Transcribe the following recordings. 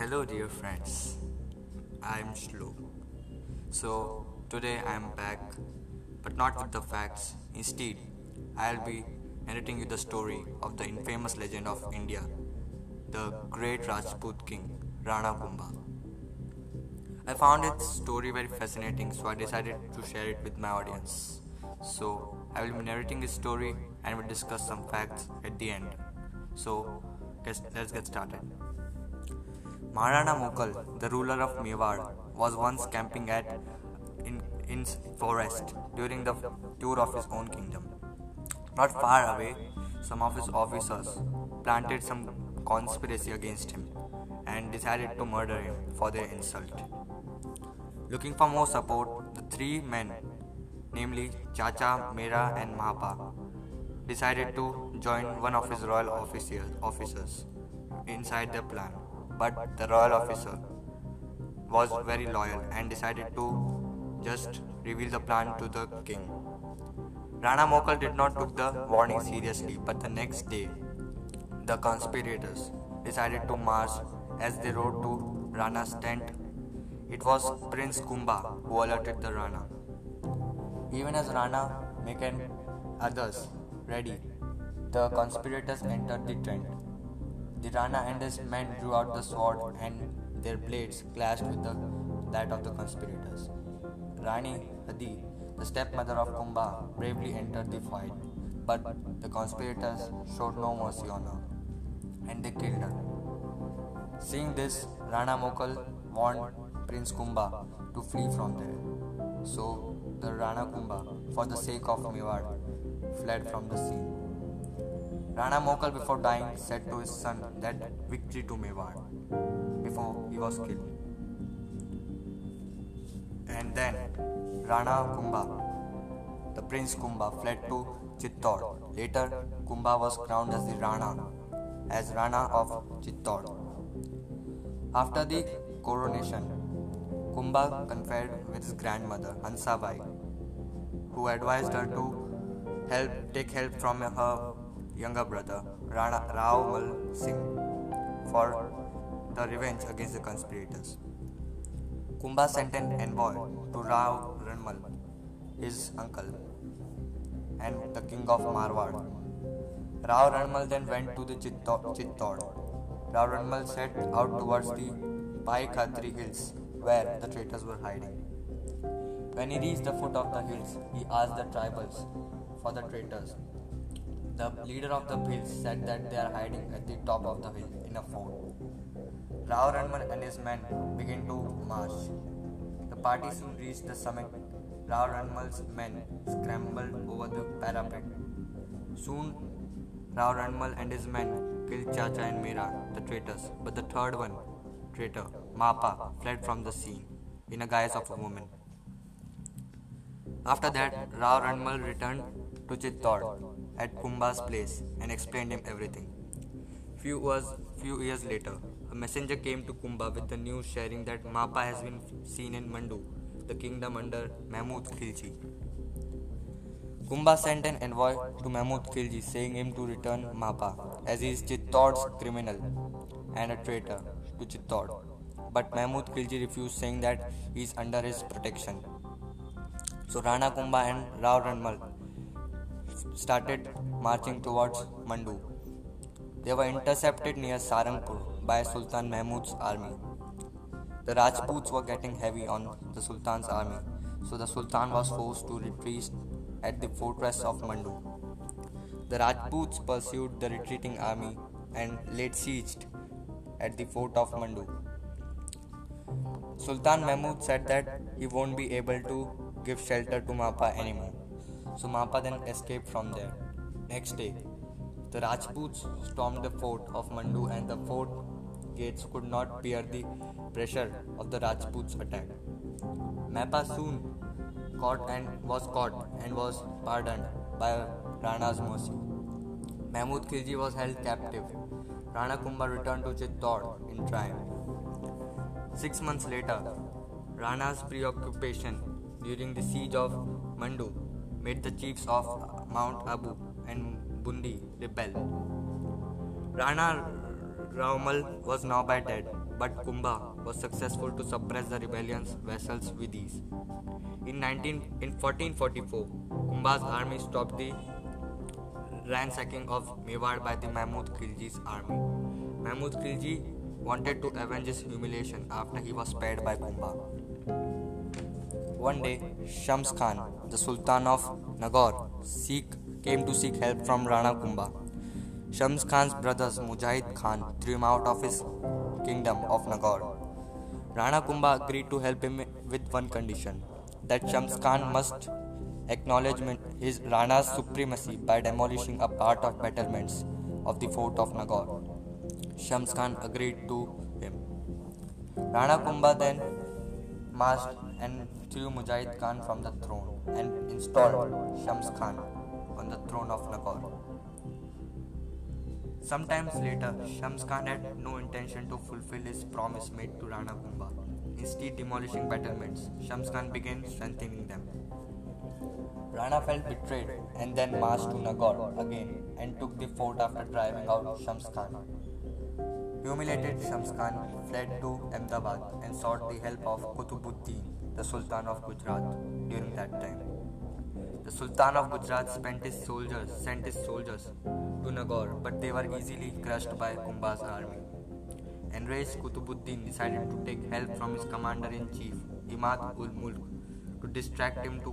Hello, dear friends. I'm Shlo. So, today I'm back, but not with the facts. Instead, I'll be narrating you the story of the infamous legend of India, the great Rajput king, Rana Kumbha. I found its story very fascinating, so I decided to share it with my audience. So, I will be narrating his story and will discuss some facts at the end. So, let's get started. Maharana Mokal, the ruler of Mewar, was once camping at in, in forest during the tour of his own kingdom. Not far away, some of his officers planted some conspiracy against him and decided to murder him for their insult. Looking for more support, the three men, namely Chacha, Mera, and Mahapa, decided to join one of his royal officers inside their plan but the royal officer was very loyal and decided to just reveal the plan to the king. Rana Mokal did not took the warning seriously, but the next day, the conspirators decided to march as they rode to Rana's tent. It was Prince Kumbha who alerted the Rana. Even as Rana making others ready, the conspirators entered the tent. The Rana and his men drew out the sword and their blades clashed with the, that of the conspirators. Rani Hadi, the stepmother of Kumbha, bravely entered the fight, but the conspirators showed no mercy on her and they killed her. Seeing this, Rana Mokal warned Prince Kumbha to flee from there. So the Rana Kumbha, for the sake of Mewar, fled from the scene. Rana Mokal, before dying, said to his son that victory to Mewar before he was killed. And then Rana Kumbha, the Prince Kumbha, fled to Chittor. Later, Kumbha was crowned as the Rana, as Rana of Chittor. After the coronation, Kumbha conferred with his grandmother Hansabai, who advised her to help take help from her younger brother Rao Mal Singh for the revenge against the conspirators. Kumbha sent an envoy to Rao Ranmal, his uncle, and the king of Marwar. Rao Ranmal then went to the Chittor. Rao Ranmal set out towards the Pai Khatri hills where the traitors were hiding. When he reached the foot of the hills, he asked the tribals for the traitors the leader of the hills said that they are hiding at the top of the hill in a fort. Rao Ranmal and his men began to march. The party soon reached the summit. Rao Ranmal's men scrambled over the parapet. Soon, Rao Ranmal and his men killed Chacha and Mera, the traitors, but the third one, traitor, Mapa, fled from the scene in a guise of a woman. After that, Rao Ranmal returned to Chittor at Kumbha's place and explained him everything. Few was few years later, a messenger came to Kumbha with the news sharing that Mapa has been seen in Mandu, the kingdom under Mahmud Khilji. Kumbha sent an envoy to Mahmud Khilji saying him to return Mapa as he is Chittor's criminal and a traitor to Chittor. But Mahmud Khilji refused saying that he is under his protection. So Rana Kumbha and Rao Ranmal started marching towards Mandu. They were intercepted near Sarangpur by Sultan Mahmud's army. The Rajputs were getting heavy on the Sultan's army, so the Sultan was forced to retreat at the fortress of Mandu. The Rajputs pursued the retreating army and laid siege at the fort of Mandu. Sultan Mahmud said that he won't be able to give shelter to Mapa anymore. So Mapa then escaped from there. Next day, the Rajputs stormed the fort of Mandu and the fort gates could not bear the pressure of the Rajputs' attack. Mapa soon caught and was caught and was pardoned by Rana's mercy. Mahmud Khilji was held captive. Rana Kumbha returned to Chittor in triumph. Six months later, Rana's preoccupation during the siege of Mandu made the chiefs of Mount Abu and Bundi rebel. Rana Ranmal was now by dead, but Kumbha was successful to suppress the rebellion's vassals with ease. In, 19, in 1444, Kumbha's army stopped the ransacking of Mewar by the Mahmud Khilji's army. Mahmud Khilji wanted to avenge his humiliation after he was spared by Kumbha. One day, Shams Khan, the Sultan of Nagaur, Sikh, came to seek help from Rana Kumbha. Shams Khan's brothers Mujahid Khan threw him out of his kingdom of Nagaur. Rana Kumbha agreed to help him with one condition that Shams Khan must acknowledge his Rana's supremacy by demolishing a part of battlements of the fort of Nagaur. Shams Khan agreed to him. Rana Kumbha then marched and threw Mujahid Khan from the throne and installed Shams Khan on the throne of Nagaur. Sometimes later, Shams Khan had no intention to fulfill his promise made to Rana Kumbha. Instead, demolishing battlements, Shams Khan began strengthening them. Rana felt betrayed and then marched to Nagaur again and took the fort after driving out Shams Khan. Humiliated, Shams Khan fled to Ahmedabad and sought the help of Kutubuddin, the Sultan of Gujarat, during that time. The Sultan of Gujarat sent his soldiers, sent his soldiers to Nagaur, but they were easily crushed by Kumbha's army. Enraged, Kutubuddin decided to take help from his commander-in-chief, Imad ul Mulk, to distract him to,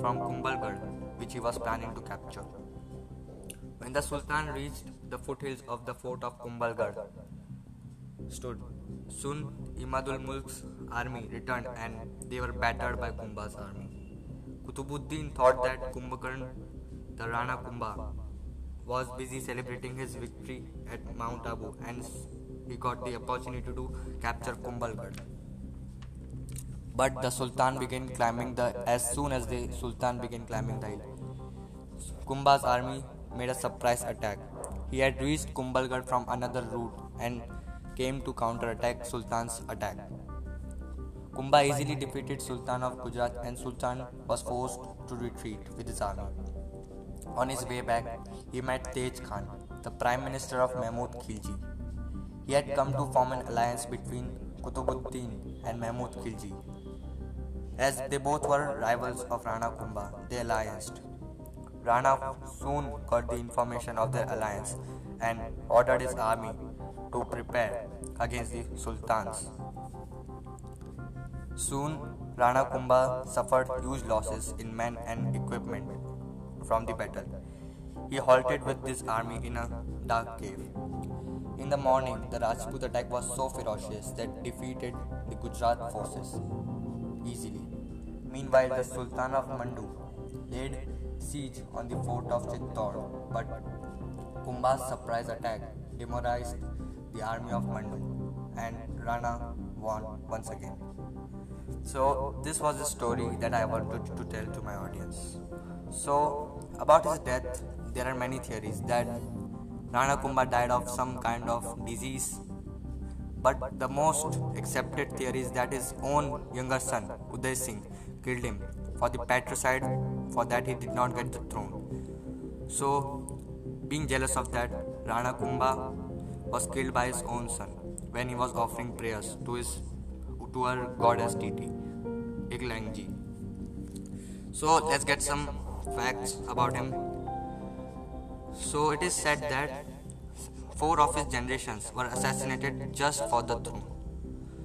from Kumbhalgarh, which he was planning to capture. When the Sultan reached the foothills of the fort of Kumbhalgarh, stood. Soon, Imadul Mulk's army returned and they were battered by Kumbha's army. Kutubuddin thought that Kumbhakarn, the Rana Kumbha, was busy celebrating his victory at Mount Abu and he got the opportunity to capture Kumbhalgarh. But the Sultan began climbing the as soon as the Sultan began climbing the hill. Kumbha's army made a surprise attack. He had reached Kumbhalgarh from another route and came to counterattack Sultan's attack. Kumbha easily defeated Sultan of Gujarat and Sultan was forced to retreat with his army. On his way back, he met Tej Khan, the Prime Minister of Mahmud Khilji. He had come to form an alliance between Kutubuddin and Mahmud Khilji. As they both were rivals of Rana Kumbha, they allianced. Rana soon got the information of their alliance and ordered his army to prepare against the sultans. Soon, Rana Kumbha suffered huge losses in men and equipment from the battle. He halted with his army in a dark cave. In the morning, the Rajput attack was so ferocious that defeated the Gujarat forces easily. Meanwhile, the Sultan of Mandu laid siege on the fort of Chittor, but Kumbha's surprise attack demoralized the army of Mandu and Rana won once again. So, this was a story that I wanted to tell to my audience. So, about his death, there are many theories that Rana Kumbha died of some kind of disease. But the most accepted theory is that his own younger son, Uday Singh, killed him for the patricide, for that he did not get the throne. So, being jealous of that, Rana Kumbha was killed by his own son when he was offering prayers to his to our goddess deity, Eklingji. So let's get some facts about him. So it is said that four of his generations were assassinated just for the throne.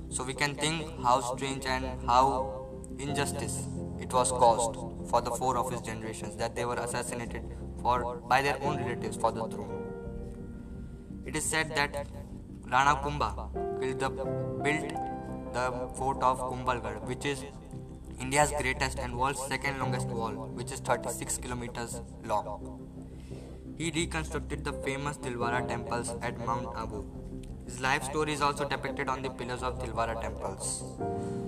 So we can think how strange and how injustice it was caused for the four of his generations that they were assassinated for by their own relatives for the throne. It is said that Rana Kumbha built the, built the fort of Kumbhalgarh, which is India's greatest and world's second longest wall, which is 36 kilometers long. He reconstructed the famous Dilwara temples at Mount Abu. His life story is also depicted on the pillars of Dilwara temples.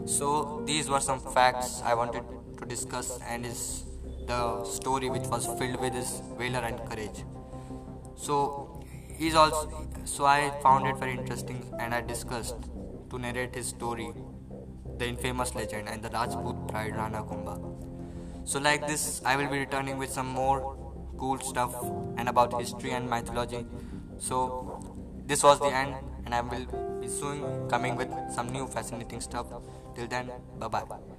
So these were some facts I wanted to discuss and is the story which was filled with his valor and courage. So he's also so I found it very interesting and I discussed to narrate his story, the infamous legend and the Rajput pride Rana Kumbha. So like this I will be returning with some more cool stuff and about history and mythology. So this was the end and I will be soon coming with some new fascinating stuff. Till then, bye bye.